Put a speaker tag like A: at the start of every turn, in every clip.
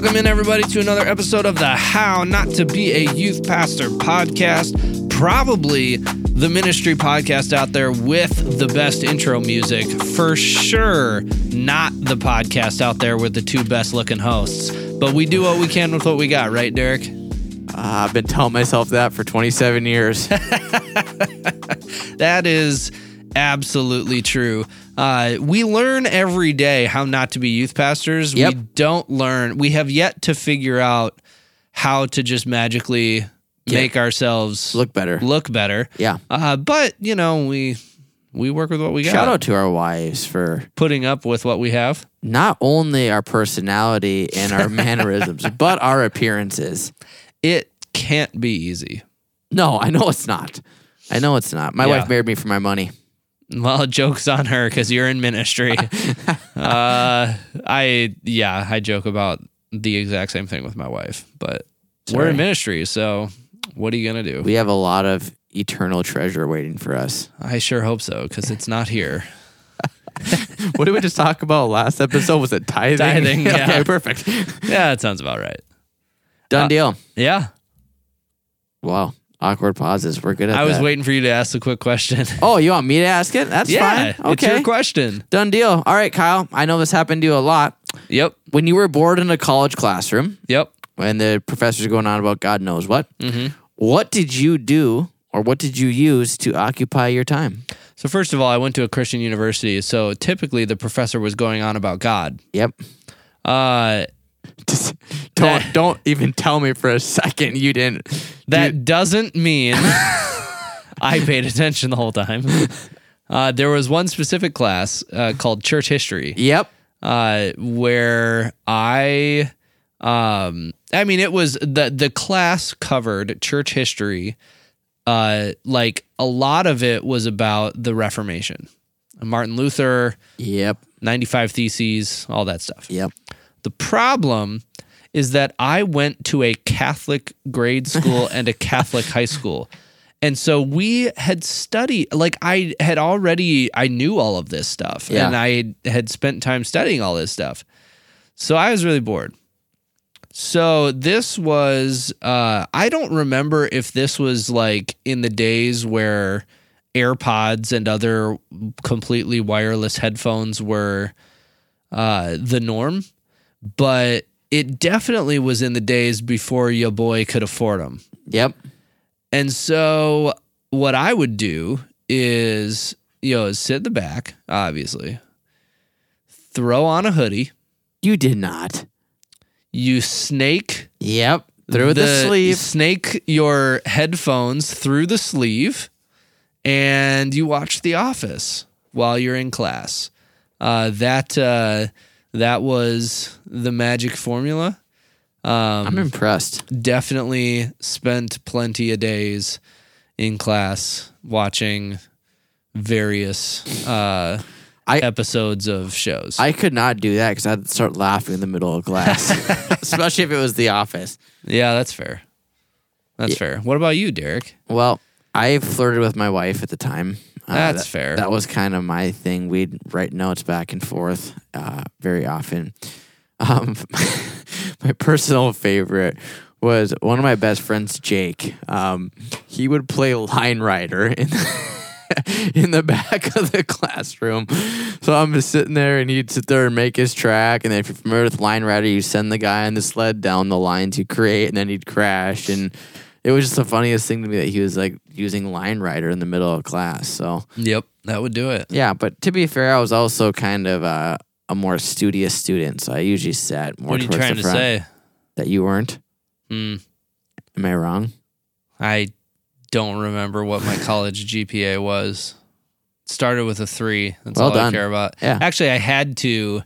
A: Welcome in, everybody, to another episode of the How Not to Be a Youth Pastor podcast. Probably the ministry podcast out there with the best intro music. For sure, not the podcast out there with the two best looking hosts. But we do what we can with what we got, right, Derek?
B: Uh, I've been telling myself that for 27 years.
A: That is absolutely true. Uh, we learn every day how not to be youth pastors.
B: Yep.
A: We don't learn. We have yet to figure out how to just magically make ourselves
B: Look better.
A: look better.
B: Yeah.
A: Uh, but you know, we we work with what we got.
B: Shout out to our wives for
A: putting up with what we have.
B: not only our personality and our mannerisms, but our appearances.
A: It can't be easy.
B: No, I know it's not. I know it's not. My
A: Yeah.
B: wife married me for my money.
A: Well, jokes on her because you're in ministry. uh, I yeah, I joke about the exact same thing with my wife, but we're in ministry, so what are you gonna do?
B: We have a lot of eternal treasure waiting for us.
A: I sure hope so because it's not here.
B: what did we just talk about last episode? Was it tithing?
A: Tithing, yeah.
B: okay, perfect.
A: Yeah, that sounds about right.
B: Done
A: Uh,
B: deal.
A: Yeah,
B: Wow. Awkward pauses. We're good at
A: I was
B: that.
A: waiting for you to ask the quick question.
B: Oh, you want me to ask it? That's
A: yeah,
B: fine.
A: it's
B: Okay.
A: your question.
B: Done deal. All right, Kyle. I know this happened to you a lot.
A: Yep,
B: When you were bored in a college classroom
A: yep.
B: and the professor's going on about God knows what,
A: Mm-hmm.
B: what did you do or what did you use to occupy your time?
A: So first of all, I went to a Christian university, so typically the professor was going on about God.
B: Yep.
A: Uh,
B: Don't don't even tell me for a second you didn't.
A: That doesn't mean I paid attention the whole time. Uh, there was one specific class uh, called church history
B: Yep.
A: uh, where I, um, I mean, it was the the class covered church history. Uh, like a lot of it was about the Reformation, Martin Luther,
B: Yep.
A: ninety five theses, all that stuff.
B: Yep.
A: The problem is that I went to a Catholic grade school and a Catholic high school. And so we had studied, like, I had already, I knew all of this stuff
B: Yeah.
A: and I had spent time studying all this stuff. So I was really bored. So this was, uh, I don't remember if this was like in the days where AirPods and other completely wireless headphones were uh, the norm, but it definitely was in the days before your boy could afford them.
B: Yep.
A: And so what I would do is, you know, sit in the back, obviously, throw on a hoodie,
B: You did not.
A: you snake
B: Yep. Through the, sleeve.
A: snake your headphones through the sleeve, and you watch The Office while you're in class. Uh, that uh, that was the magic formula. Um,
B: I'm impressed.
A: definitely spent plenty of days in class watching various uh,
B: I-
A: episodes of shows.
B: I could not do that because I'd start laughing in the middle of class, especially if it was The Office.
A: yeah, that's fair. That's fair. What about you, Derek?
B: Well, I flirted with my wife at the time. Uh,
A: That's
B: that-
A: fair.
B: That was kind of my thing. We'd write notes back and forth uh, very often. Um, my personal favorite was one of my best friends, Jake. Um, he would play line rider in in the back of the classroom. So I'm just sitting there, and he'd sit there and make his track. And then if you're familiar with line rider, you send the guy on the sled down the line to create, and then he'd crash and it was just the funniest thing to me that he was like using line rider in the middle of class. So
A: Yep, that would do it.
B: yeah, but to be fair, I was also kind of uh, a more studious student, so I usually sat more.
A: What are you trying to say?
B: That you weren't?
A: Hmm.
B: Am I wrong?
A: I don't remember what my college GPA was. It started with a three. That's
B: Well
A: all I care about.
B: Yeah.
A: Actually, I had to.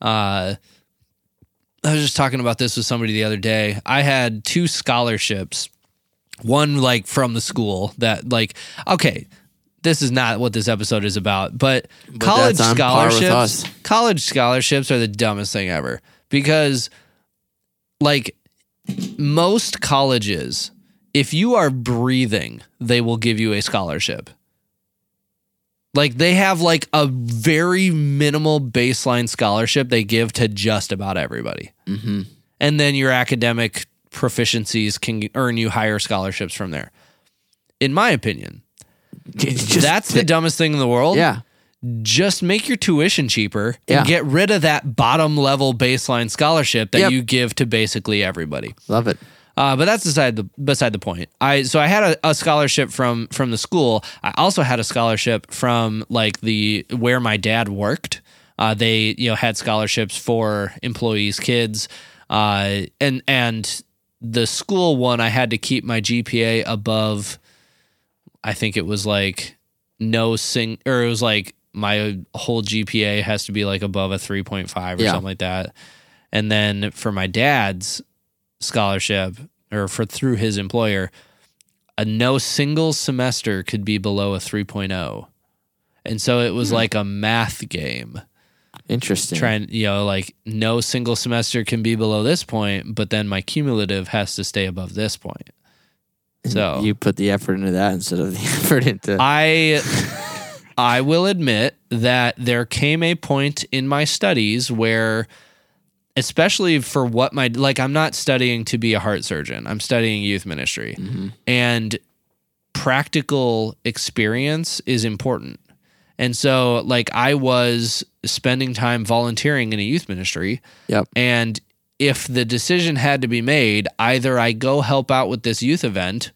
A: Uh, I was just talking about this with somebody the other day. I had two scholarships. One like from the school that like okay, this is not what this episode is about, but, college
B: par with
A: scholarships college scholarships are the dumbest thing ever. Because like most colleges if you are breathing they will give you a scholarship. Like they have like a very minimal baseline scholarship they give to just about everybody.
B: Mm-hmm.
A: and then your academic proficiencies can earn you higher scholarships from there. In my opinion,
B: Just-
A: that's the dumbest thing in the world.
B: yeah.
A: Just make your tuition cheaper
B: Yeah.
A: and get rid of that bottom level baseline scholarship that
B: Yep.
A: you give to basically everybody.
B: Love it.
A: Uh, but that's beside the beside the point. I so I had a, a scholarship from from the school. I also had a scholarship from like the where my dad worked. Uh, they you know had scholarships for employees' kids, uh, and and the school one I had to keep my GPA above. I think it was like no sing or it was like my whole GPA has to be like above a three point five or
B: Yeah.
A: something like that. And then for my dad's scholarship or for through his employer, a no single semester could be below a 3.0. And so it was hmm. like a math game.
B: Interesting.
A: Trying, you know, like no single semester can be below this point, but then my cumulative has to stay above this point. So
B: you put the effort into that instead of the effort into.
A: I I will admit that there came a point in my studies where especially for what my like I'm not studying to be a heart surgeon. I'm studying youth ministry.
B: Mhm.
A: And practical experience is important. And so like I was spending time volunteering in a youth ministry
B: Yep.
A: and if the decision had to be made, either I go help out with this youth event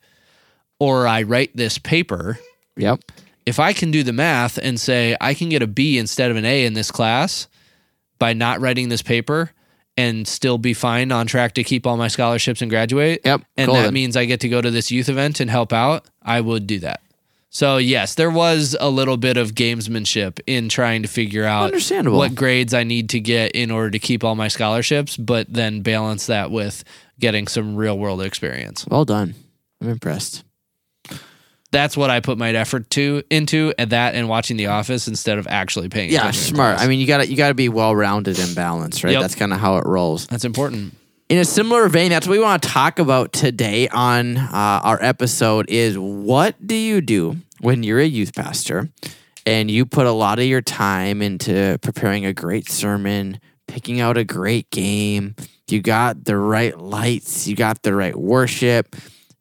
A: or I write this paper
B: Yep.
A: if I can do the math and say I can get a B instead of an A in this class by not writing this paper and still be fine on track to keep all my scholarships and graduate,
B: Yep.
A: and that means I get to go to this youth event and help out, I would do that. So, yes, there was a little bit of gamesmanship in trying to figure out
B: Understandable.
A: what grades I need to get in order to keep all my scholarships, but then balance that with getting some real world experience.
B: Well done. I'm impressed.
A: That's what I put my effort to into at that and watching The Office instead of actually paying.
B: Yeah, smart. I mean, you got to you got to be well rounded and balanced, right?
A: Yep.
B: That's kind of how it rolls.
A: that's important.
B: In a similar vein, that's what we want to talk about today on uh, our episode. Is what do you do when you're a youth pastor and you put a lot of your time into preparing a great sermon, picking out a great game. You got the right lights, you got the right worship.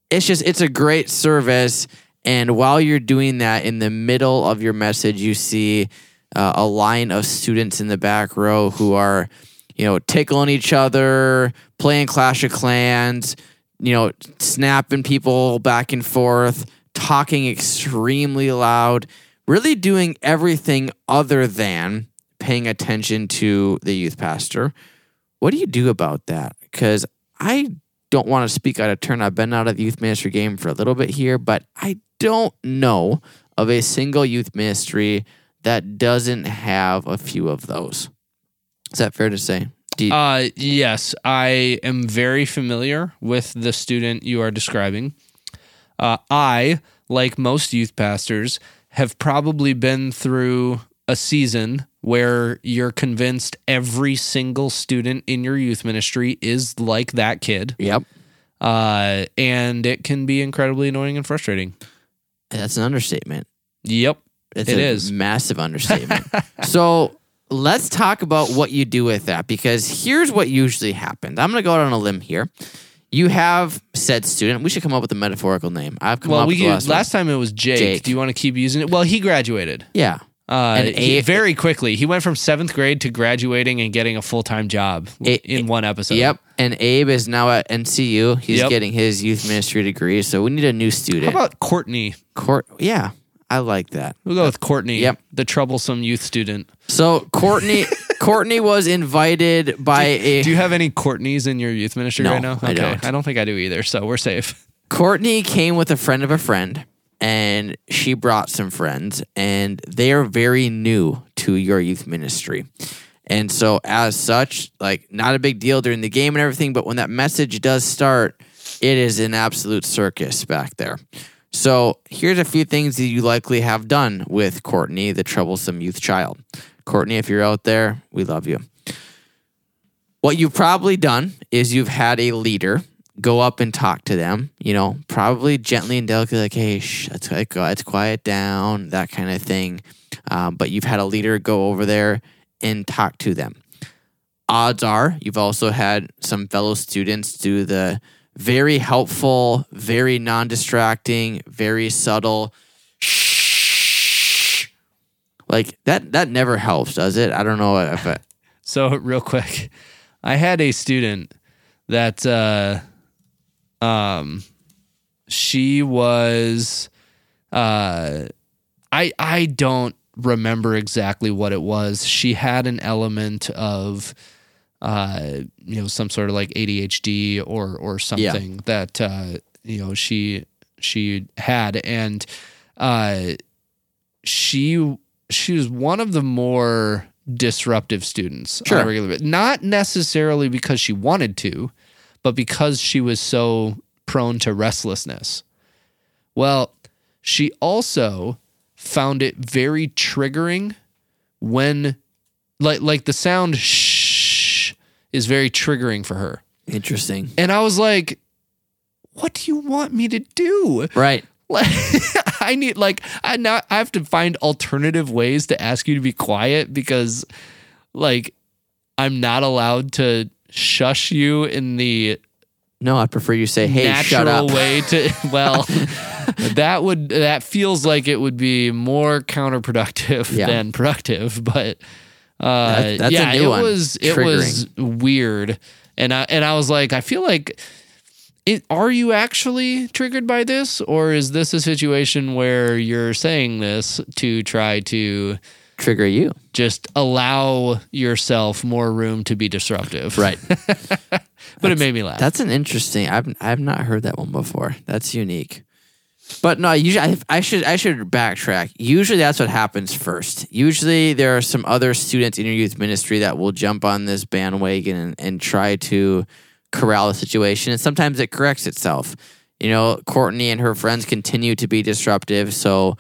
B: It's just it's a great service. And while you're doing that, in the middle of your message, you see uh, a line of students in the back row who are, you know, tickling each other, playing Clash of Clans, you know, snapping people back and forth, talking extremely loud, really doing everything other than paying attention to the youth pastor. What do you do about that? Because I don't want to speak out of turn. I've been out of the youth ministry game for a little bit here, but I don't know of a single youth ministry that doesn't have a few of those. Is that fair to say? You,
A: Uh, yes, I am very familiar with the student you are describing. Uh, I, like most youth pastors, have probably been through a season where you're convinced every single student in your youth ministry is like that kid.
B: yep.
A: Uh, and it can be incredibly annoying and frustrating.
B: That's an understatement.
A: Yep.
B: It's
A: It
B: a
A: is.
B: massive understatement. so let's talk about what you do with that because here's what usually happens. I'm going to go out on a limb here. You have said student. We should come up with a metaphorical name. I've come
A: Well,
B: up
A: we
B: with last,
A: last, time it was Jake.
B: Jake.
A: Do you want to keep using it? Well, he graduated.
B: Yeah.
A: Uh,
B: And
A: he- very quickly. He went from seventh grade to graduating and getting a full time job
B: A-
A: in one episode.
B: Yep. And Abe is now at NCU. He's
A: Yep.
B: getting his youth ministry degree. So we need a new student.
A: How about Courtney?
B: Court? Yeah, I like that.
A: We'll go with Courtney.
B: Yep.
A: The troublesome youth student.
B: So Courtney, Courtney was invited by a
A: Do you have any Courtneys in your youth ministry
B: No,
A: right now?
B: I don't.
A: I don't think I do either. So we're safe.
B: Courtney came with a friend of a friend, and she brought some friends, and they are very new to your youth ministry. And so, as such, like, not a big deal during the game and everything, but when that message does start, it is an absolute circus back there. So, here's a few things that you likely have done with Courtney, the troublesome youth child. Courtney, if you're out there, we love you. What you've probably done is you've had a leader go up and talk to them, you know, probably gently and delicately, like, hey, shh, let's, let's quiet down, that kind of thing. Um, but you've had a leader go over there and talk to them. odds are you've also had some fellow students do the very helpful, very non distracting, very subtle shh. Like that that never helps, does it? I don't know if it
A: So real quick, I had a student that uh um she was uh I I don't remember exactly what it was. She had an element of uh you know some sort of like ADHD or or something that uh you know she she had and uh she she was one of the more disruptive students
B: Sure.
A: on a regular basis. Not necessarily because she wanted to, but because she was so prone to restlessness. Well, she also found it very triggering when like like the sound shh is very triggering for her.
B: interesting.
A: And I was like, what do you want me to do?
B: Right.
A: Like, I need like I now I have to find alternative ways to ask you to be quiet because like I'm not allowed to shush you in the
B: No, I prefer you say, "Hey, shut up."
A: way to well that would that feels like it would be more counterproductive
B: Yeah.
A: than productive but uh
B: That- that's
A: yeah
B: new
A: it
B: one.
A: was it was weird and I and I was like I feel like it, are you actually triggered by this or is this a situation where you're saying this to try to
B: Trigger you.
A: just allow yourself more room to be disruptive
B: Right.
A: but it made me laugh
B: That's an interesting. I've I've not heard that one before. That's unique. But no, usually I, I should I should backtrack. Usually that's what happens first. Usually there are some other students in your youth ministry that will jump on this bandwagon and, and try to corral the situation, and sometimes it corrects itself. You know, Courtney and her friends continue to be disruptive, so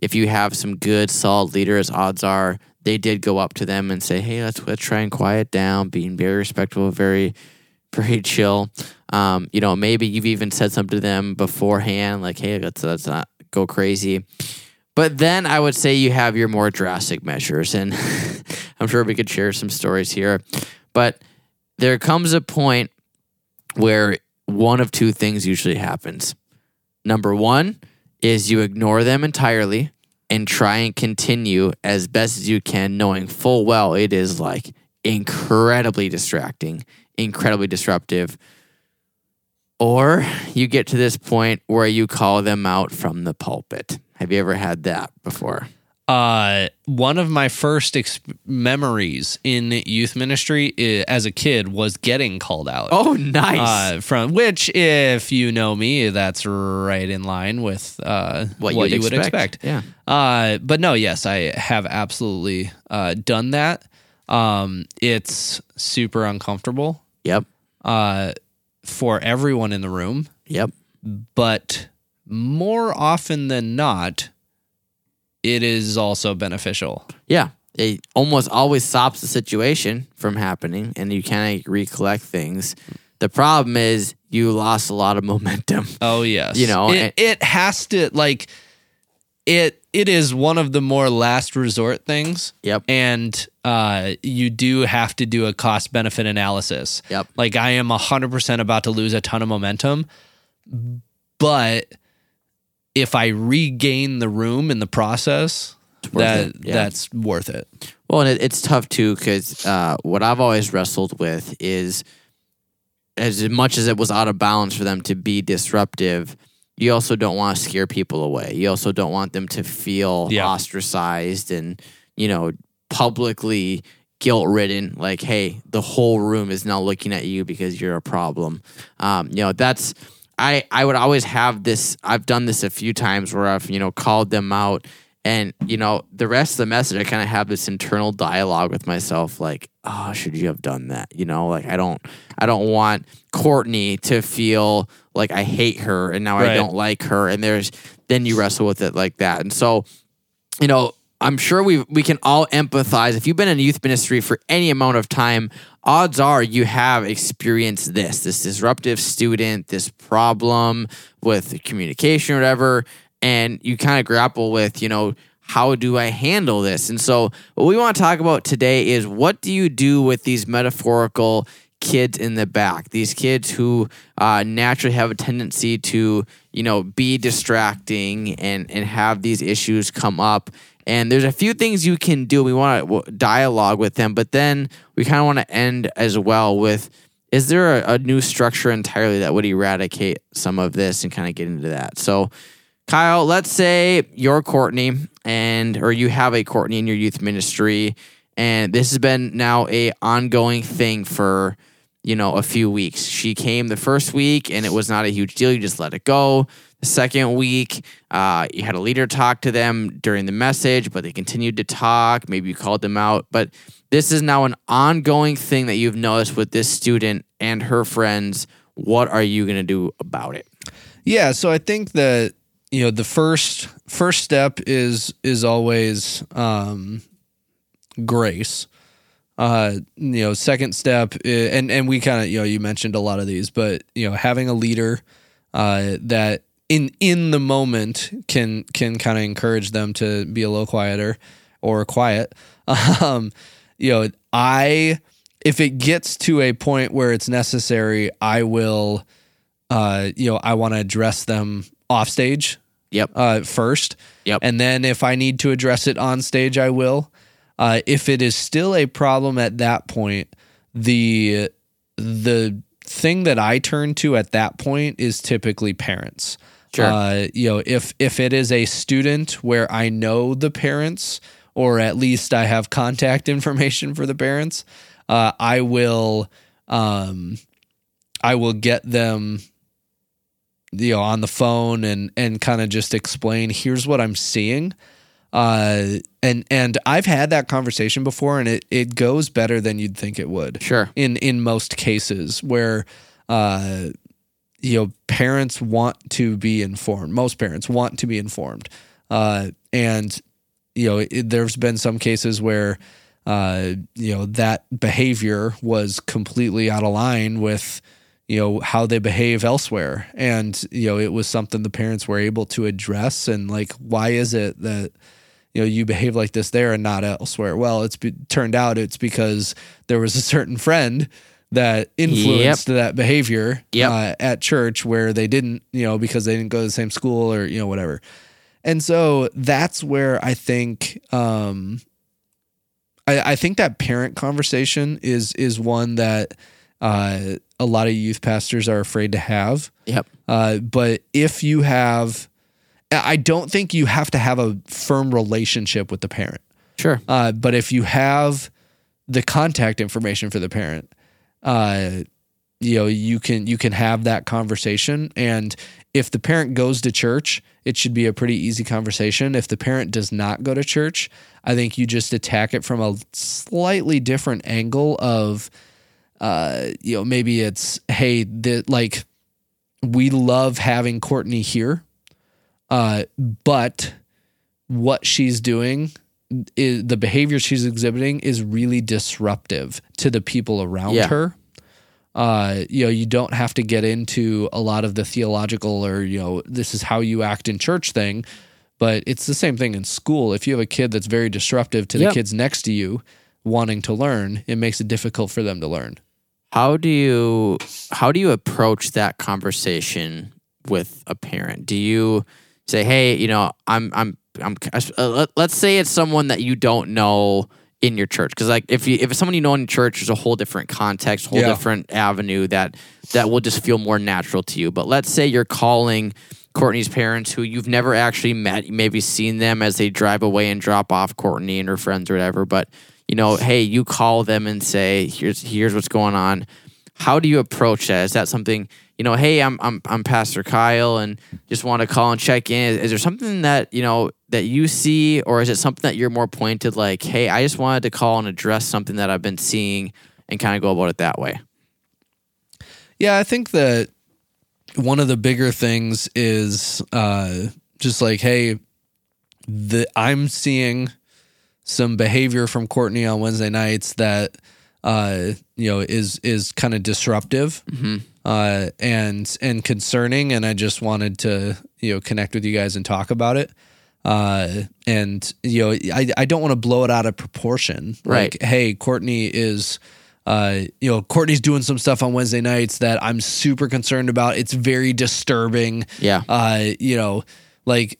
B: if you have some good solid leaders, odds are they did go up to them and say, "Hey, let's let's try and quiet down," being very respectful, very very chill. Um, you know, maybe you've even said something to them beforehand, like, "Hey, let's let's not go crazy." But then I would say you have your more drastic measures, and I'm sure we could share some stories here. But there comes a point where one of two things usually happens. Number one is you ignore them entirely and try and continue as best as you can, knowing full well it is like incredibly distracting, incredibly disruptive. Or you get to this point where you call them out from the pulpit. Have you ever had that before?
A: Uh, one of my first ex- memories in youth ministry i- as a kid was getting called out.
B: Oh, nice.
A: Uh, from which, if you know me, that's right in line with uh, what,
B: you'd
A: you would expect.
B: Yeah.
A: Uh, but no, yes, I have absolutely uh, done that. Um, it's super uncomfortable
B: Yep.
A: uh, for everyone in the room,
B: Yep.
A: but more often than not, it is also beneficial.
B: Yeah. It almost always stops the situation from happening and you kind of recollect things. The problem is you lost a lot of momentum.
A: Oh yes,
B: You know,
A: it,
B: and-
A: it has to like it. It is one of the more last resort things.
B: Yep.
A: and uh, you do have to do a cost benefit analysis.
B: Yep.
A: Like I am hundred percent about to lose a ton of momentum, but if I regain the room in the process, that
B: yeah.
A: that's worth it.
B: Well, and it, it's tough too because uh, what I've always wrestled with is as much as it was out of bounds for them to be disruptive, you also don't want to scare people away. You also don't want them to feel
A: Yeah.
B: ostracized and, you know, publicly guilt ridden. Like, hey, the whole room is now looking at you because you're a problem. Um, you know, that's. I, I would always have this I've done this a few times where I've, you know, called them out and, you know, the rest of the message I kind of have this internal dialogue with myself like, oh, should you have done that? You know, like I don't I don't want Courtney to feel like I hate her and now I don't like her and there's then you wrestle with it like that. And so, you know, I'm sure we we can all empathize. If you've been in youth ministry for any amount of time, odds are you have experienced this, this disruptive student, this problem with communication or whatever, and you kind of grapple with, you know, how do I handle this? And so, what we want to talk about today is what do you do with these metaphorical kids in the back? These kids who uh, naturally have a tendency to, you know, be distracting and and have these issues come up. And there's a few things you can do. We want to dialogue with them, but then we kind of want to end as well with is there a, a, new structure entirely that would eradicate some of this and kind of get into that? So, Kyle, let's say you're Courtney and or you have a Courtney in your youth ministry, and this has been now a ongoing thing for you know a few weeks. She came the first week and it was not a huge deal. You just let it go. The second week, uh, you had a leader talk to them during the message, but they continued to talk. Maybe you called them out, but this is now an ongoing thing that you've noticed with this student and her friends. What are you going to do about it?
A: Yeah, so I think that you know the first first step is is always um, grace. Uh, you know, second step, is, and and we kind of you know you mentioned a lot of these, but you know having a leader uh, that in in the moment can can kind of encourage them to be a little quieter or quiet. Um, you know, I if it gets to a point where it's necessary, I will uh, you know, I want to address them off stage.
B: Yep.
A: Uh, first.
B: Yep.
A: And then if I need to address it on stage, I will. Uh, if it is still a problem at that point, the the thing that I turn to at that point is typically parents.
B: Sure.
A: Uh, you know, if if it is a student where I know the parents, or at least I have contact information for the parents, uh, I will um, I will get them you know on the phone and and kind of just explain here's what I'm seeing. Uh, and and I've had that conversation before, and it it goes better than you'd think it would.
B: Sure.
A: In in most cases where, uh, you know, parents want to be informed. Most parents want to be informed. Uh, and you know, it, there's been some cases where, uh, you know, that behavior was completely out of line with you know how they behave elsewhere and you know it was something the parents were able to address and like why is it that you know you behave like this there and not elsewhere well it's be, turned out it's because there was a certain friend that influenced yep. that behavior
B: yep.
A: uh, at church where they didn't you know because they didn't go to the same school or you know whatever and so that's where i think um i, I think that parent conversation is is one that uh, a lot of youth pastors are afraid to have.
B: Yep.
A: Uh, but if you have, I don't think you have to have a firm relationship with the parent.
B: Sure.
A: Uh, but if you have the contact information for the parent, uh, you know, you can you can have that conversation. And if the parent goes to church, it should be a pretty easy conversation. If the parent does not go to church, I think you just attack it from a slightly different angle of uh, you know, maybe it's hey, the, like we love having Courtney here, uh, but what she's doing is the behavior she's exhibiting is really disruptive to the people around
B: yeah.
A: her. Uh, you know, you don't have to get into a lot of the theological or you know, this is how you act in church thing, but it's the same thing in school. If you have a kid that's very disruptive to
B: yep.
A: the kids next to you wanting to learn, it makes it difficult for them to learn
B: how do you how do you approach that conversation with a parent? Do you say, "Hey, you know, I'm I'm I'm uh, let's say it's someone that you don't know in your church because like if you if it's someone you know in church there's a whole different context whole yeah. different avenue that that will just feel more natural to you but let's say you're calling courtney's parents who you've never actually met maybe seen them as they drive away and drop off courtney and her friends or whatever but you know, hey, you call them and say, here's here's what's going on. How do you approach that? Is that something you know? Hey, I'm I'm I'm Pastor Kyle, and just want to call and check in. Is, is there something that you know that you see, or is it something that you're more pointed like, hey, I just wanted to call and address something that I've been seeing, and kind of go about it that way?
A: Yeah, I think that one of the bigger things is uh, just like, hey, the I'm seeing some behavior from Courtney on Wednesday nights that uh, you know is is kind of disruptive
B: mm-hmm.
A: uh, and and concerning, and I just wanted to you know connect with you guys and talk about it. Uh, and you know, I, I don't want to blow it out of proportion.
B: Right.
A: Like, hey, Courtney is, uh, you know, Courtney's doing some stuff on Wednesday nights that I'm super concerned about. It's very disturbing.
B: Yeah.
A: Uh, you know, like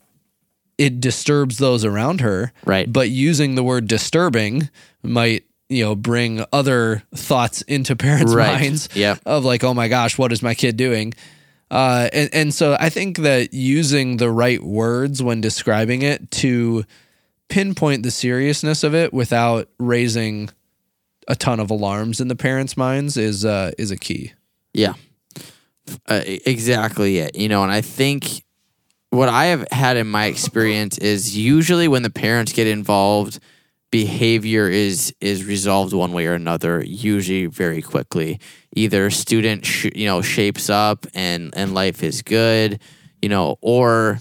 A: it disturbs those around her.
B: Right.
A: But using the word disturbing might, you know, bring other thoughts into parents'
B: Right.
A: minds of like, oh my gosh, what is my kid doing? Uh, and, and so I think that using the right words when describing it to pinpoint the seriousness of it without raising a ton of alarms in the parents' minds is uh, is a key.
B: Yeah. Uh, exactly it. You know, and I think what I have had in my experience is usually when the parents get involved, behavior is is resolved one way or another, usually very quickly. Either student sh- you know shapes up and and life is good, you know, or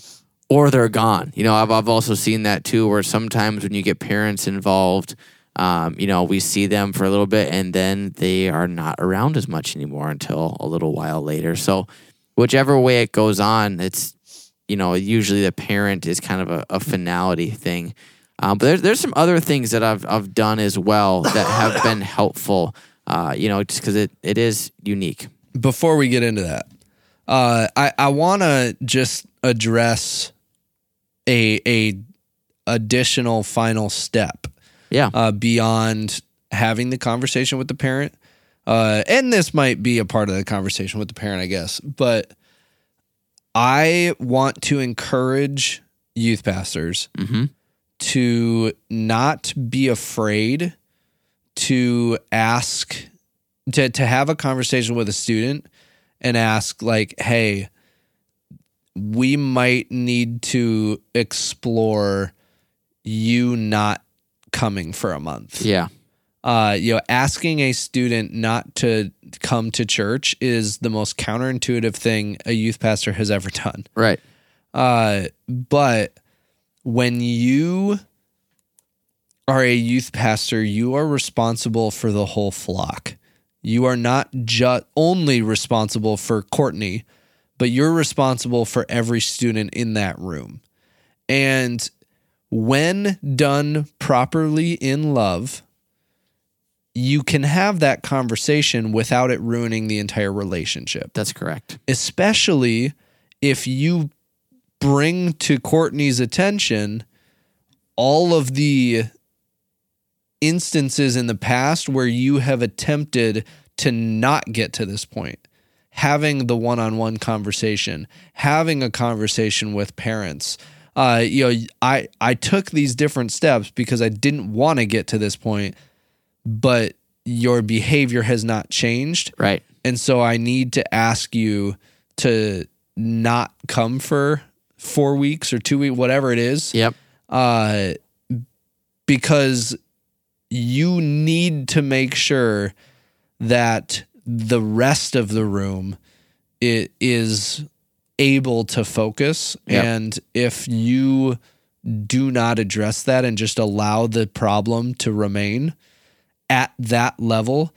B: or they're gone. You know, I've I've also seen that too, where sometimes when you get parents involved, um, you know, we see them for a little bit and then they are not around as much anymore until a little while later. So, whichever way it goes on, it's you know usually the parent is kind of a, a finality thing. Um, but there's there's some other things that I've I've done as well that have been helpful. Uh, you know, just because it, it is unique.
A: before we get into that, uh, I I want to just address a a additional final step
B: Yeah.
A: uh, beyond having the conversation with the parent. Uh, and this might be a part of the conversation with the parent, I guess. But I want to encourage youth pastors
B: hmm
A: to not be afraid to ask to to have a conversation with a student and ask like hey we might need to explore you not coming for a month
B: Yeah.
A: Uh, you know, asking a student not to come to church is the most counterintuitive thing a youth pastor has ever done.
B: Right.
A: Uh, but when you are a youth pastor, you are responsible for the whole flock. You are not just only responsible for Courtney, but you're responsible for every student in that room. And when done properly in love, you can have that conversation without it ruining the entire relationship
B: That's correct.
A: especially if you bring to Courtney's attention all of the instances in the past where you have attempted to not get to this point. Having the one on one conversation, having a conversation with parents. Uh, you know, I, I took these different steps because I didn't want to get to this point, but your behavior has not changed.
B: Right.
A: And so I need to ask you to not come for four weeks or two weeks, whatever it is,
B: Yep.
A: uh, because you need to make sure that the rest of the room it is able to focus.
B: Yep.
A: And if you do not address that and just allow the problem to remain at that level,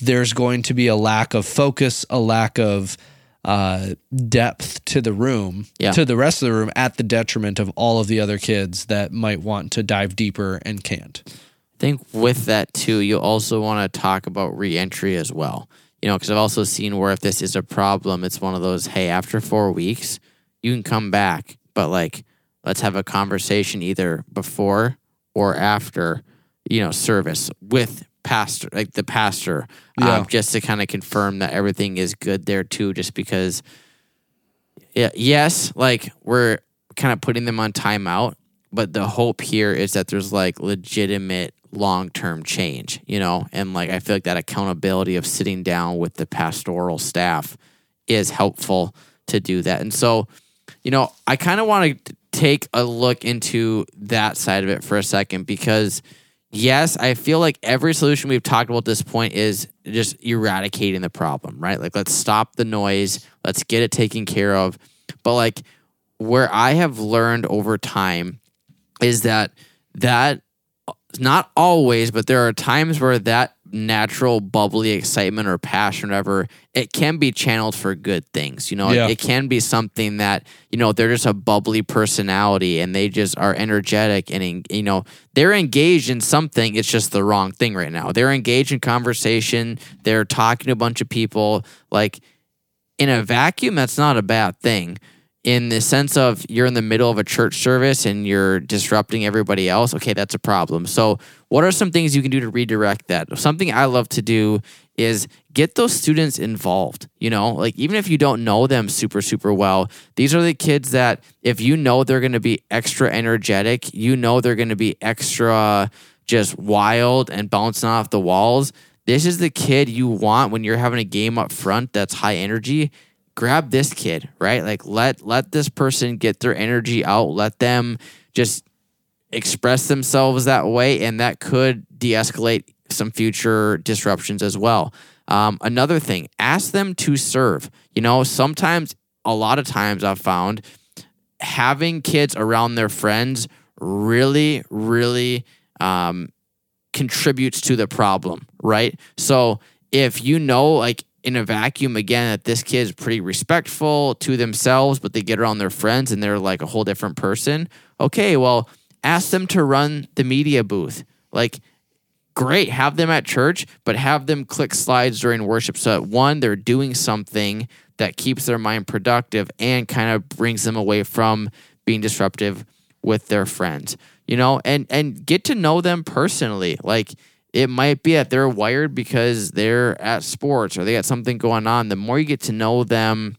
A: there's going to be a lack of focus, a lack of uh, depth to the room,
B: Yeah.
A: to the rest of the room, at the detriment of all of the other kids that might want to dive deeper and can't.
B: I think with that too, you also want to talk about reentry as well. You know, because I've also seen where if this is a problem, it's one of those, hey, after four weeks, you can come back, but like, let's have a conversation either before or after, you know, service with pastor, like the pastor,
A: Yeah.
B: um, just to kind of confirm that everything is good there too. Just because, yeah, yes, like we're kind of putting them on timeout, but the hope here is that there's like legitimate long term change, you know, and like I feel like that accountability of sitting down with the pastoral staff is helpful to do that. And so, you know, I kind of want to take a look into that side of it for a second because yes, I feel like every solution we've talked about at this point is just eradicating the problem, right? Like let's stop the noise, let's get it taken care of. But like where I have learned over time is that that not always, but there are times where that natural bubbly excitement or passion or whatever, it can be channeled for good things. You know,
A: Yeah.
B: it, it can be something that, you know, they're just a bubbly personality and they just are energetic and, you know, they're engaged in something. It's just the wrong thing right now. They're engaged in conversation. They're talking to a bunch of people. Like in a vacuum, that's not a bad thing. In the sense of you're in the middle of a church service and you're disrupting everybody else, okay, that's a problem. So, what are some things you can do to redirect that? Something I love to do is get those students involved. You know, like even if you don't know them super, super well, these are the kids that if you know they're going to be extra energetic, you know they're going to be extra just wild and bouncing off the walls. This is the kid you want when you're having a game up front that's high energy. Grab this kid, right? Like let let this person get their energy out. Let them just express themselves that way, and that could de-escalate some future disruptions as well. Um, another thing, ask them to serve. You know, sometimes, a lot of times, I've found having kids around their friends really, really um, contributes to the problem, right? So if you know, like in a vacuum, again, that this kid is pretty respectful to themselves, but they get around their friends and they're like a whole different person, okay, well, ask them to run the media booth. Like, great, have them at church, but have them click slides during worship. So, that one, they're doing something that keeps their mind productive and kind of brings them away from being disruptive with their friends you know and and get to know them personally like it might be that they're wired because they're at sports or they got something going on. The more you get to know them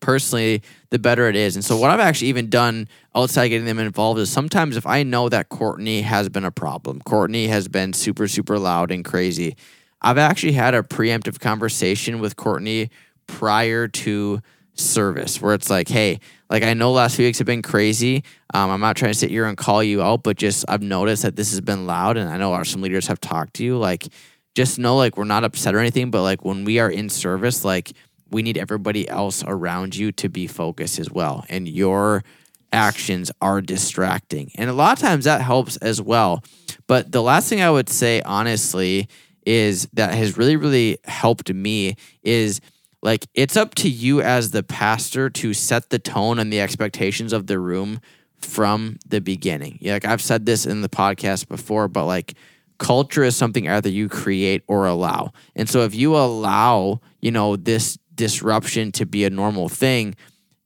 B: personally the better it is. And so what i've actually even done outside getting them involved is sometimes if i know that courtney has been a problem courtney has been super super loud and crazy i've actually had a preemptive conversation with courtney prior to service where it's like hey like i know last few weeks have been crazy. Um, i'm not trying to sit here and call you out but just i've noticed that this has been loud and i know our, some leaders have talked to you. Like just know like we're not upset or anything but like when we are in service like we need everybody else around you to be focused as well. And your actions are distracting. And a lot of times that helps as well. But the last thing i would say honestly is that has really really helped me is like it's up to you as the pastor to set the tone and the expectations of the room from the beginning. Yeah, like I've said this in the podcast before, but like culture is something either you create or allow. And so if you allow, you know, this disruption to be a normal thing,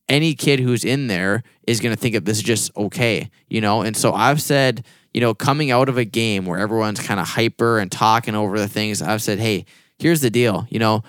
B: any kid who's in there is going to think of this is just okay, you know? And so I've said, you know, coming out of a game where everyone's kind of hyper and talking over the things, I've said, hey, here's the deal, you know,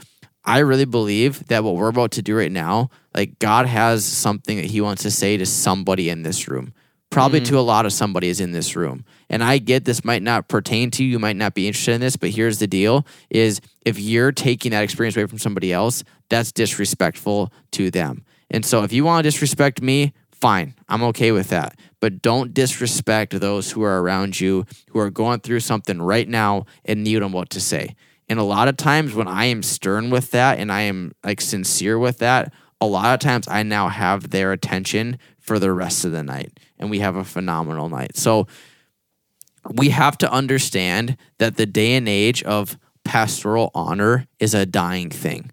B: I really believe that what we're about to do right now, like God has something that He wants to say to somebody in this room. Probably mm-hmm. to a lot of somebodies in this room. And I get this might not pertain to you, you might not be interested in this, but here's the deal is if you're taking that experience away from somebody else, that's disrespectful to them. And so if you want to disrespect me, fine. I'm okay with that. But don't disrespect those who are around you who are going through something right now and need them what to say. And a lot of times when I am stern with that and I am like sincere with that, a lot of times I now have their attention for the rest of the night and we have a phenomenal night. So we have to understand that the day and age of pastoral honor is a dying thing.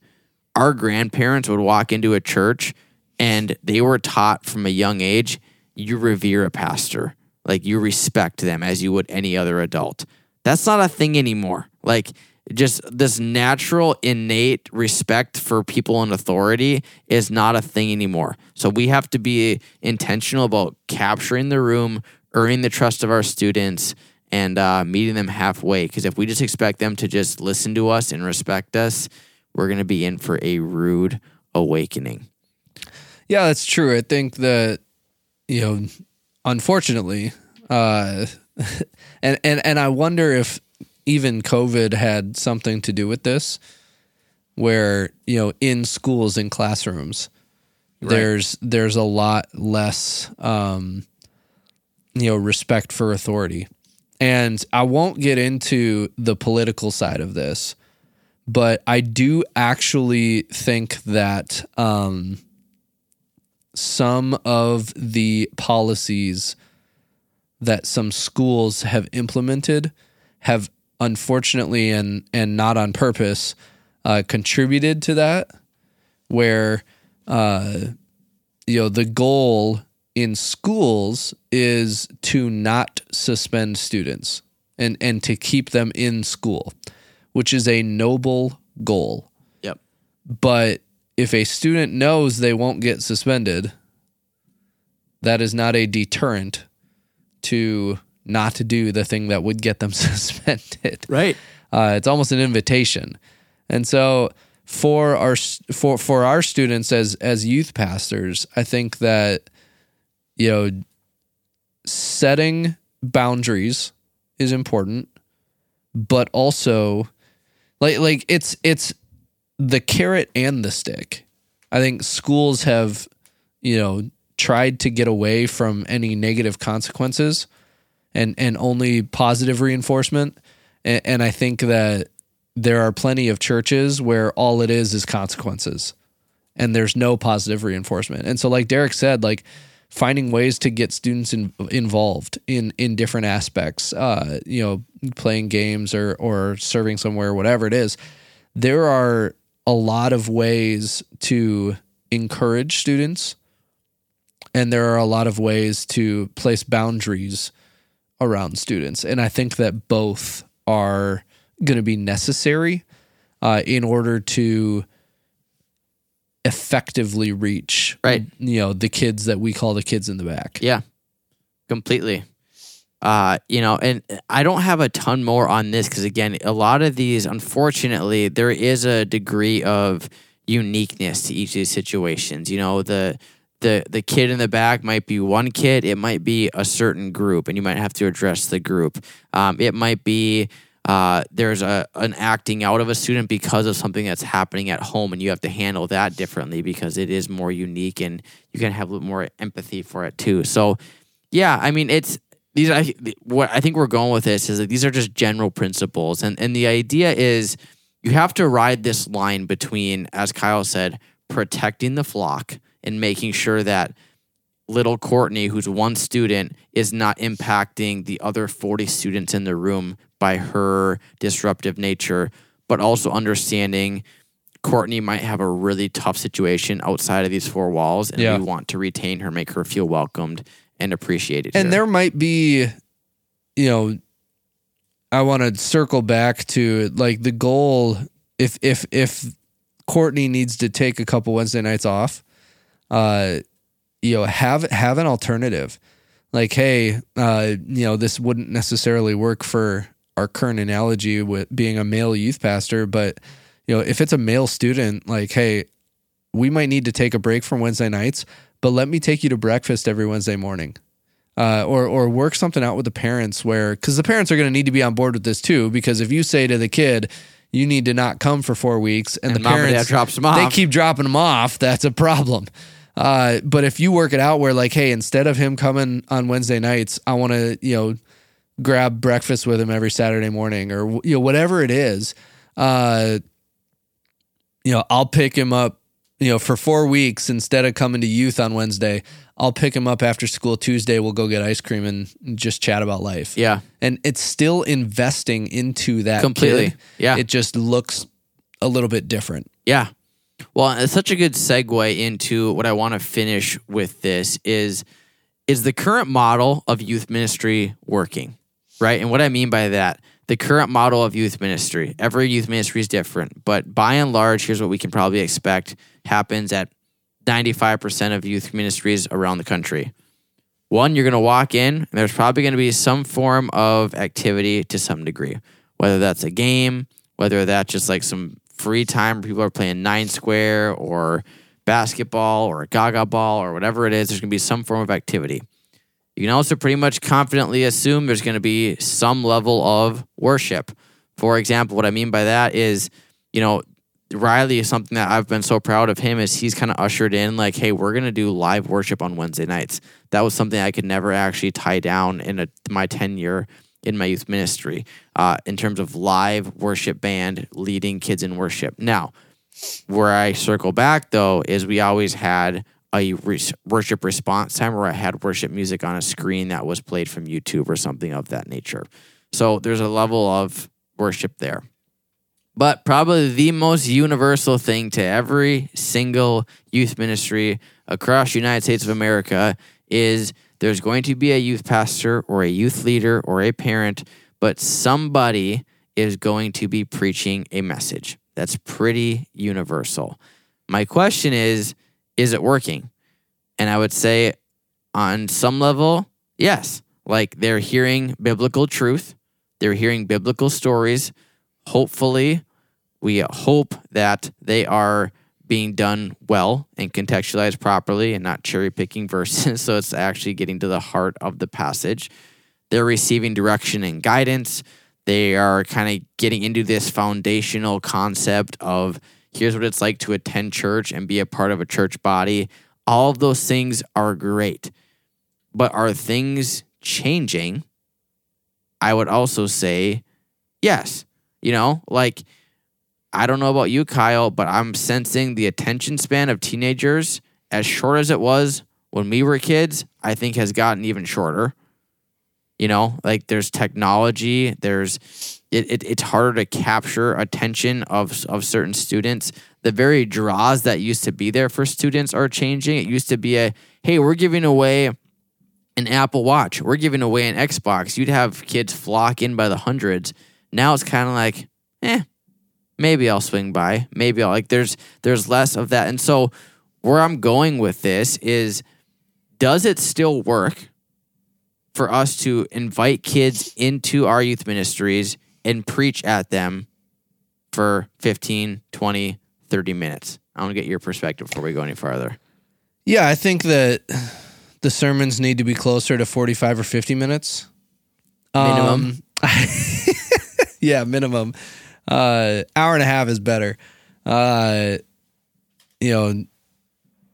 B: Our grandparents would walk into a church and they were taught from a young age you revere a pastor, like you respect them as you would any other adult. That's not a thing anymore. Like just this natural innate respect for people in authority is not a thing anymore. So we have to be intentional about capturing the room, earning the trust of our students, and uh, meeting them halfway. Because if we just expect them to just listen to us and respect us, we're going to be in for a rude awakening.
A: Yeah, that's true. I think that you know, unfortunately, uh, and and and I wonder if even COVID had something to do with this, where you know, in schools in classrooms, there's there's a lot less, um, you know, respect for authority, and I won't get into the political side of this, but I do actually think that. Um, some of the policies that some schools have implemented have unfortunately and and not on purpose uh, contributed to that where uh, you know the goal in schools is to not suspend students and and to keep them in school which is a noble goal
B: Yep.
A: but if a student knows they won't get suspended that is not a deterrent to not to do the thing that would get them suspended
B: Right.
A: uh, it's almost an invitation. And so for our for for our students as as youth pastors, I think that you know setting boundaries is important, but also like like it's it's the carrot and the stick. I think schools have you know tried to get away from any negative consequences and and only positive reinforcement and, and I think that there are plenty of churches where all it is is consequences and there's no positive reinforcement. And so like Derek said like finding ways to get students in, involved in in different aspects uh you know playing games or or serving somewhere whatever it is there are a lot of ways to encourage students and there are a lot of ways to place boundaries around students. And I think that both are going to be necessary uh, in order to effectively reach
B: Right.
A: you know the kids that we call the kids in the back
B: Yeah, completely. Uh, you know, and I don't have a ton more on this because again, a lot of these, unfortunately, there is a degree of uniqueness to each of these situations. You know, the the the kid in the back might be one kid, it might be a certain group, and you might have to address the group. Um, it might be uh, there's a an acting out of a student because of something that's happening at home, and you have to handle that differently because it is more unique, and you can have a little more empathy for it too. So, yeah, I mean, it's these. I what I think we're going with this is that these are just general principles, and and the idea is you have to ride this line between, as Kyle said, protecting the flock and making sure that little Courtney, who's one student, is not impacting the other 40 students in the room by her disruptive nature, but also understanding Courtney might have a really tough situation outside of these four walls, and
A: Yeah.
B: we want to retain her, make her feel welcomed and appreciated.
A: and
B: here.
A: there might be you know i want to circle back to like the goal if if if courtney needs to take a couple wednesday nights off uh you know have have an alternative. Like hey uh you know this wouldn't necessarily work for our current analogy with being a male youth pastor but you know if it's a male student like hey we might need to take a break from wednesday nights but let me take you to breakfast every wednesday morning. Uh, or or work something out with the parents where because the parents are going to need to be on board with this too because if you say to the kid you need to not come for four weeks and,
B: And
A: the
B: mom and dad
A: parents
B: drops them off.
A: they keep dropping them off that's a problem uh, but if you work it out where like hey instead of him coming on wednesday nights i want to you know grab breakfast with him every saturday morning or you know whatever it is uh, you know i'll pick him up you know for four weeks instead of coming to youth on wednesday i'll pick him up after school tuesday we'll go get ice cream and just chat about life
B: yeah,
A: and it's still investing into that
B: Completely.
A: kid.
B: Yeah.
A: it just looks a little bit different
B: Yeah. Well, it's such a good segue into what I want to finish with this is is the current model of youth ministry working? Right? And what I mean by that, the current model of youth ministry, every youth ministry is different, but by and large, here's what we can probably expect happens at 95% of youth ministries around the country. One, you're going to walk in, and there's probably going to be some form of activity to some degree, whether that's a game, whether that's just like some free time where people are playing nine square or basketball or gaga ball or whatever it is. There's going to be some form of activity. You can also pretty much confidently assume there's going to be some level of worship. For example, what I mean by that is, you know, Riley is something that I've been so proud of him is he's kind of ushered in like, hey, we're gonna do live worship on Wednesday nights. That was something I could never actually tie down in a, my tenure in my youth ministry uh, in terms of live worship band leading kids in worship. Now, where I circle back though is we always had a worship response time where I had worship music on a screen that was played from YouTube or something of that nature. So there's a level of worship there. But probably the most universal thing to every single youth ministry across United States of America is there's going to be a youth pastor or a youth leader or a parent, but somebody is going to be preaching a message. That's pretty universal. My question is is it working? And I would say on some level, yes. Like they're hearing biblical truth, they're hearing biblical stories. Hopefully, we hope that they are being done well and contextualized properly and not cherry picking verses. So it's actually getting to the heart of the passage. They're receiving direction and guidance. They are kind of getting into this foundational concept of here's what it's like to attend church and be a part of a church body. All of those things are great. But are things changing? I would also say yes. You know, like I don't know about you, Kyle, but I'm sensing the attention span of teenagers, as short as it was when we were kids, I think has gotten even shorter. You know, like there's technology, there's it, it, it's harder to capture attention of of certain students. The very draws that used to be there for students are changing. It used to be a hey, we're giving away an Apple Watch, we're giving away an Xbox. You'd have kids flock in by the hundreds. Now it's kind of like, eh, maybe I'll swing by. Maybe I'll like there's there's less of that. And so where I'm going with this is does it still work for us to invite kids into our youth ministries and preach at them for 15, 20, 30 minutes? I want to get your perspective before we go any farther.
A: Yeah, I think that the sermons need to be closer to 45 or 50 minutes.
B: Minimum.
A: Um, yeah, minimum. Uh, hour and a half is better. Uh, you know,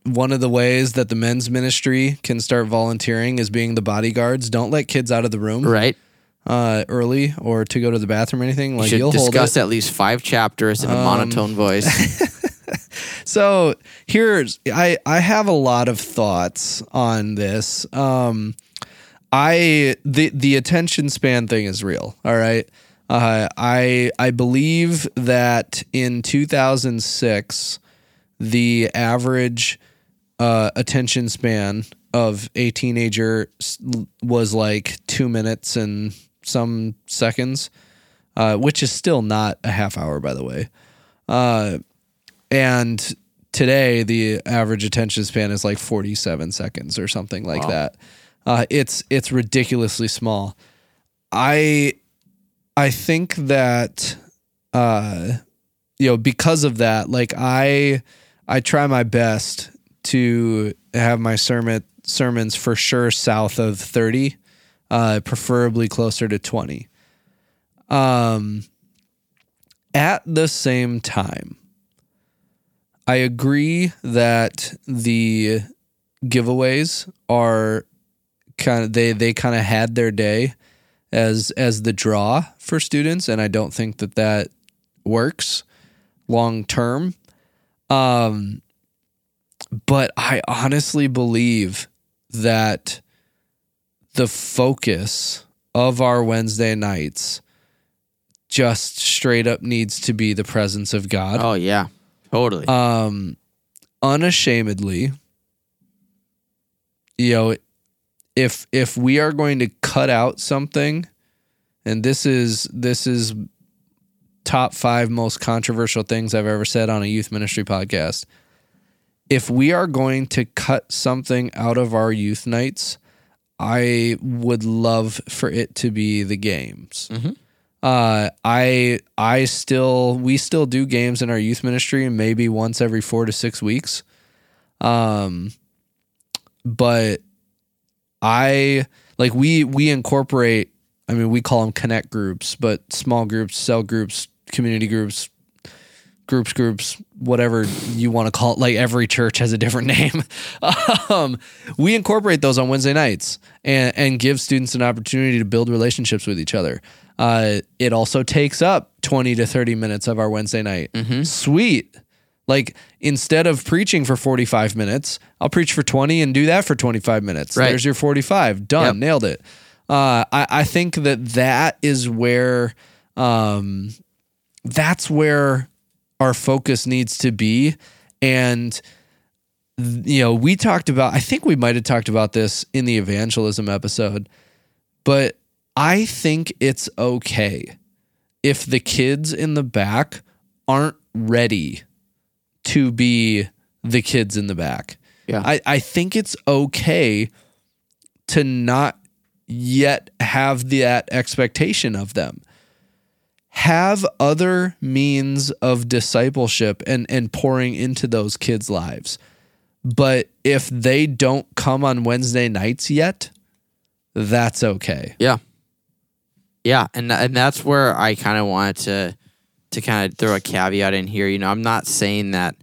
A: one of the ways that the men's ministry can start volunteering is being the bodyguards. Don't let kids out of the room
B: Right?
A: uh, early or to go to the bathroom or anything. Like hold it.
B: discuss at least five chapters in a monotone voice.
A: So here's I I have a lot of thoughts on this. Um I the the attention span thing is real, all right? Uh I I believe that in 2006 the average uh attention span of a teenager was like 2 minutes and some seconds. Uh, which is still not a half hour, by the way. Uh, and today the average attention span is like 47 seconds or something like
B: Wow.
A: that uh, it's it's ridiculously small i i think that uh you know because of that like i i try my best to have my sermon sermons for sure south of 30 uh preferably closer to 20 um at the same time I agree that the giveaways are kind of they they kind of had their day as as the draw for students and I don't think that that works long term. Um but I honestly believe that the focus of our Wednesday nights just straight up needs to be the presence of God.
B: Oh yeah, totally.
A: um unashamedly you know if if we are going to cut out something and this is this is top 5 most controversial things I've ever said on a youth ministry podcast if we are going to cut something out of our youth nights I would love for it to be the games
B: Mhm.
A: uh, I I still we still do games in our youth ministry maybe once every four to six weeks. Um, but I like we we incorporate. I mean, we call them connect groups, but small groups, cell groups, community groups, groups, groups, whatever you want to call it. Like every church has a different name. um, we incorporate those on Wednesday nights and, and give students an opportunity to build relationships with each other. Uh, it also takes up 20 to 30 minutes of our Wednesday night. Sweet. Like instead of preaching for 45 minutes, I'll preach for 20 and do that for 25 minutes.
B: Right.
A: There's your 45. Done.
B: Yep.
A: Nailed it. Uh, I, I think that that is where Um, that's where our focus needs to be. And, you know, we talked about, I think we might have talked about this in the evangelism episode, but I think it's okay if the kids in the back aren't ready to be the kids in the back.
B: Yeah.
A: I, I think it's okay to not yet have that expectation of them. Have other means of discipleship and, and pouring into those kids' lives. But if they don't come on Wednesday nights yet, that's okay.
B: Yeah. Yeah, and and that's where I kind of wanted to to kind of throw a caveat in here. You know, I'm not saying that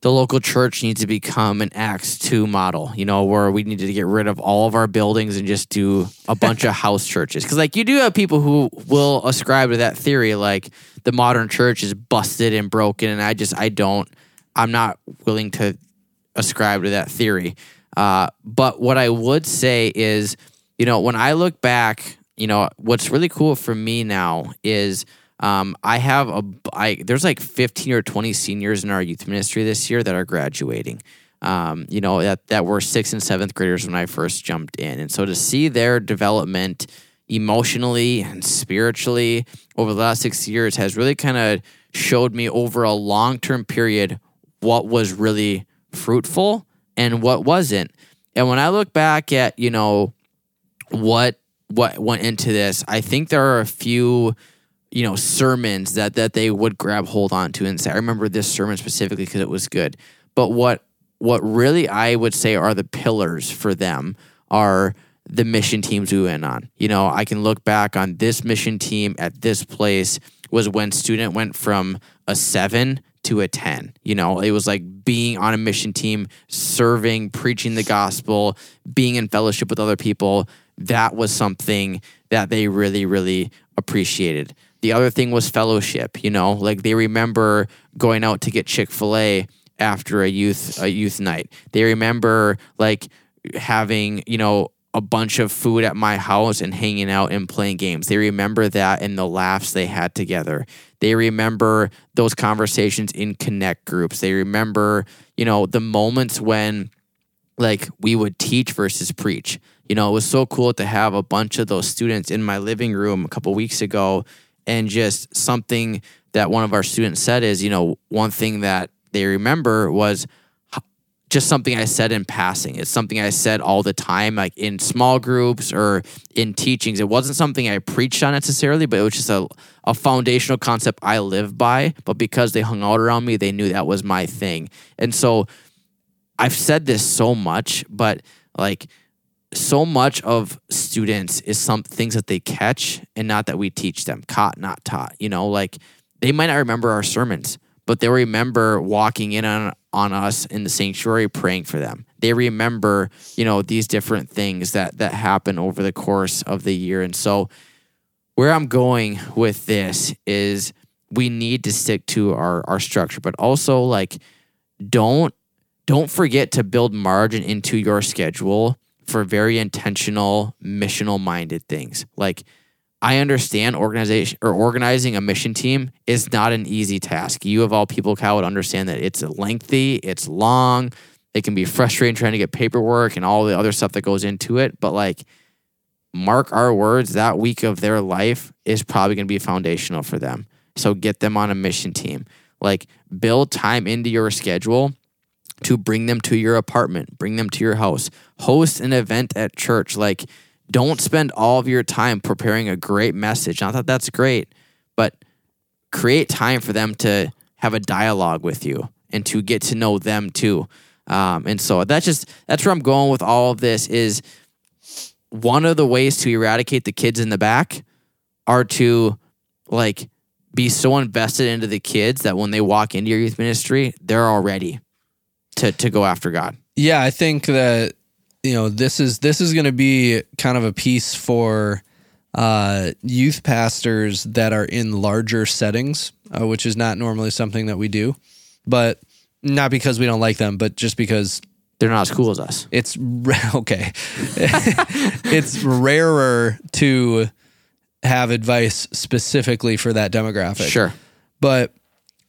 B: the local church needs to become an Acts 2 model, you know, where we need to get rid of all of our buildings and just do a bunch of house churches. Because, like, you do have people who will ascribe to that theory, like the modern church is busted and broken. And I just, I don't, I'm not willing to ascribe to that theory. Uh, but what I would say is, you know, when I look back, you know, what's really cool for me now is um, I have a I there's like 15 or 20 seniors in our youth ministry this year that are graduating. Um, you know that that were sixth and seventh graders when I first jumped in, and so to see their development emotionally and spiritually over the last six years has really kind of showed me over a long term period what was really fruitful and what wasn't. And when I look back at you know what what went into this, I think there are a few you know sermons that that they would grab hold on to and say, I remember this sermon specifically because it was good. But what what really I would say are the pillars for them are the mission teams we went on. You know, I can look back on this mission team at this place was when student went from a seven to a 10. You know, it was like being on a mission team, serving, preaching the gospel, being in fellowship with other people. That was something that they really, really appreciated. The other thing was fellowship, you know, like they remember going out to get Chick-fil-A after a youth a youth night. They remember like having, you know, a bunch of food at my house and hanging out and playing games. They remember that and the laughs they had together. They remember those conversations in connect groups. They remember, you know, the moments when like we would teach versus preach. You know, it was so cool to have a bunch of those students in my living room a couple weeks ago and just something that one of our students said is, you know, one thing that they remember was just something I said in passing. It's something I said all the time, like in small groups or in teachings. It wasn't something I preached on necessarily, but it was just a, a foundational concept I live by. But because they hung out around me, they knew that was my thing. And so I've said this so much, but like so much of students is some things that they catch and not that we teach them, caught, not taught. You know, like they might not remember our sermons, but they remember walking in on on us in the sanctuary praying for them. They remember, you know, these different things that that happen over the course of the year. And so where I'm going with this is we need to stick to our our structure, but also like don't don't forget to build margin into your schedule for very intentional, missional minded things. Like I understand organization or organizing a mission team is not an easy task. You of all people, Kyle, would understand that it's lengthy, it's long, it can be frustrating trying to get paperwork and all the other stuff that goes into it. But like, mark our words, that week of their life is probably going to be foundational for them. So get them on a mission team. Like, build time into your schedule to bring them to your apartment, bring them to your house, host an event at church. Like, don't spend all of your time preparing a great message. Not that that's great, but create time for them to have a dialogue with you and to get to know them too. Um, and so that's just that's where I'm going with all of this. Is one of the ways to eradicate the kids in the back are to like be so invested into the kids that when they walk into your youth ministry, they're all ready to to go after God.
A: Yeah, I think that you know this is this is going to be kind of a piece for uh, youth pastors that are in larger settings, uh, which is not normally something that we do, but not because we don't like them, but just because
B: They're not as cool as us.
A: it's okay. it's rarer to have advice specifically for that demographic.
B: Sure.
A: But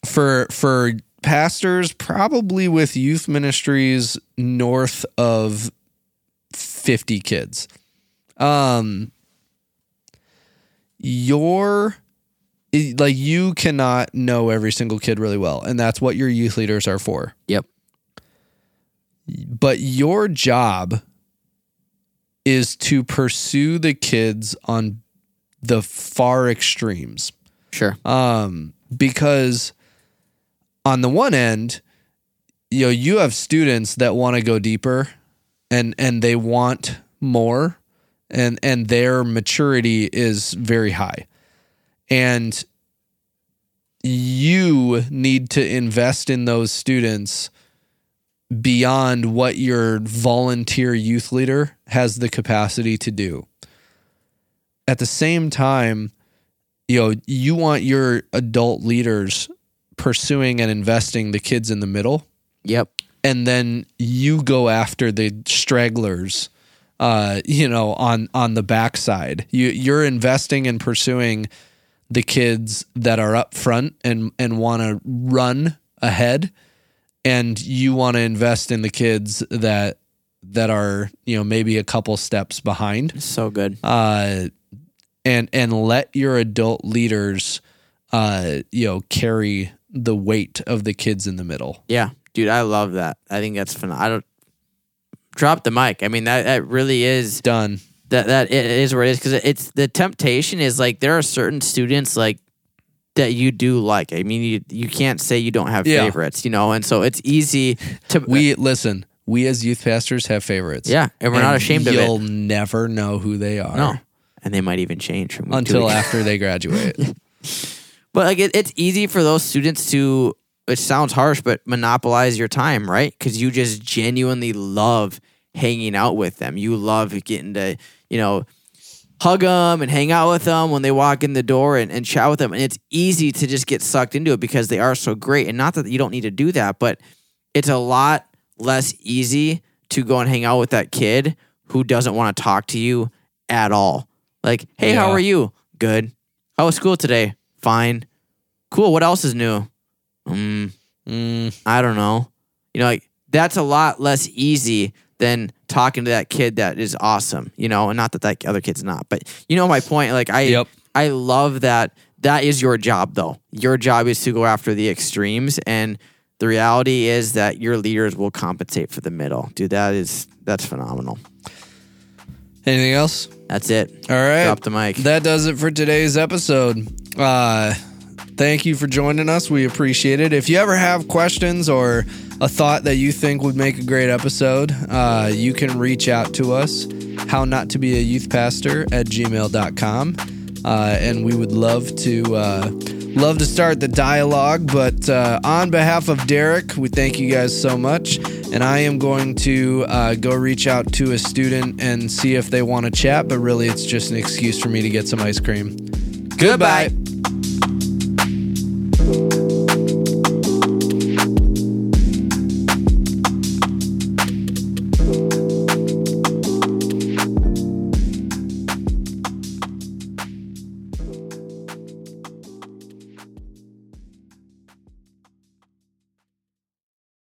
A: for for pastors probably with youth ministries north of 50 kids. Um your like you cannot know every single kid really well and that's what your youth leaders are for.
B: Yep.
A: But your job is to pursue the kids on the far extremes.
B: Sure.
A: Um, because on the one end, you know, you have students that want to go deeper and and they want more and and their maturity is very high. And you need to invest in those students beyond what your volunteer youth leader has the capacity to do. At the same time, you know, you want your adult leaders pursuing and investing the kids in the middle,
B: Yep.
A: and then you go after the stragglers. Uh, you know, on on the backside, you you're investing and pursuing the kids that are up front and and want to run ahead, and you want to invest in the kids that that are you know maybe a couple steps behind
B: So good.
A: uh, and and let your adult leaders, uh, you know, carry the weight of the kids in the middle.
B: Yeah, dude, I love that. I think that's fun. I don't drop the mic. I mean, that that really is
A: Done.
B: that that it is where it is because it's the temptation is like there are certain students like that you do like. I mean, you you can't say you don't have
A: Yeah.
B: favorites, you know, and so it's easy to
A: We listen. We as youth pastors have favorites.
B: yeah, and we're not ashamed of it.
A: You'll never know who they are
B: No, and they might even change
A: until after they graduate.
B: But like it, it's easy for those students to it sounds harsh, but monopolize your time, right? Because you just genuinely love hanging out with them. You love getting to, you know, hug them and hang out with them when they walk in the door and, and chat with them. And it's easy to just get sucked into it because they are so great. And not that you don't need to do that, but it's a lot less easy to go and hang out with that kid who doesn't want to talk to you at all. Like, hey, how are you? Good. How was school today? Fine. Cool. What else is new? Mm,
A: Mm,
B: I don't know. You know, like that's a lot less easy than talking to that kid that is awesome. You know, and not that that other kid's not, but you know my point. Like I,
A: Yep.
B: I love that. That is your job, though. Your job is to go after the extremes, and the reality is that your leaders will compensate for the middle. Dude, that is that's phenomenal.
A: anything else?
B: That's it.
A: All right.
B: Drop the mic.
A: That does it for today's episode. Uh, thank you for joining us. We appreciate it. If you ever have questions or a thought that you think would make a great episode, uh, you can reach out to us, how not to be a youth pastor at gmail.com. Uh, and we would love to uh, love to start the dialogue. But uh, on behalf of Derek, we thank you guys so much. And I am going to uh, go reach out to a student and see if they want to chat. But really, it's just an excuse for me to get some ice cream.
B: Goodbye.
A: Goodbye.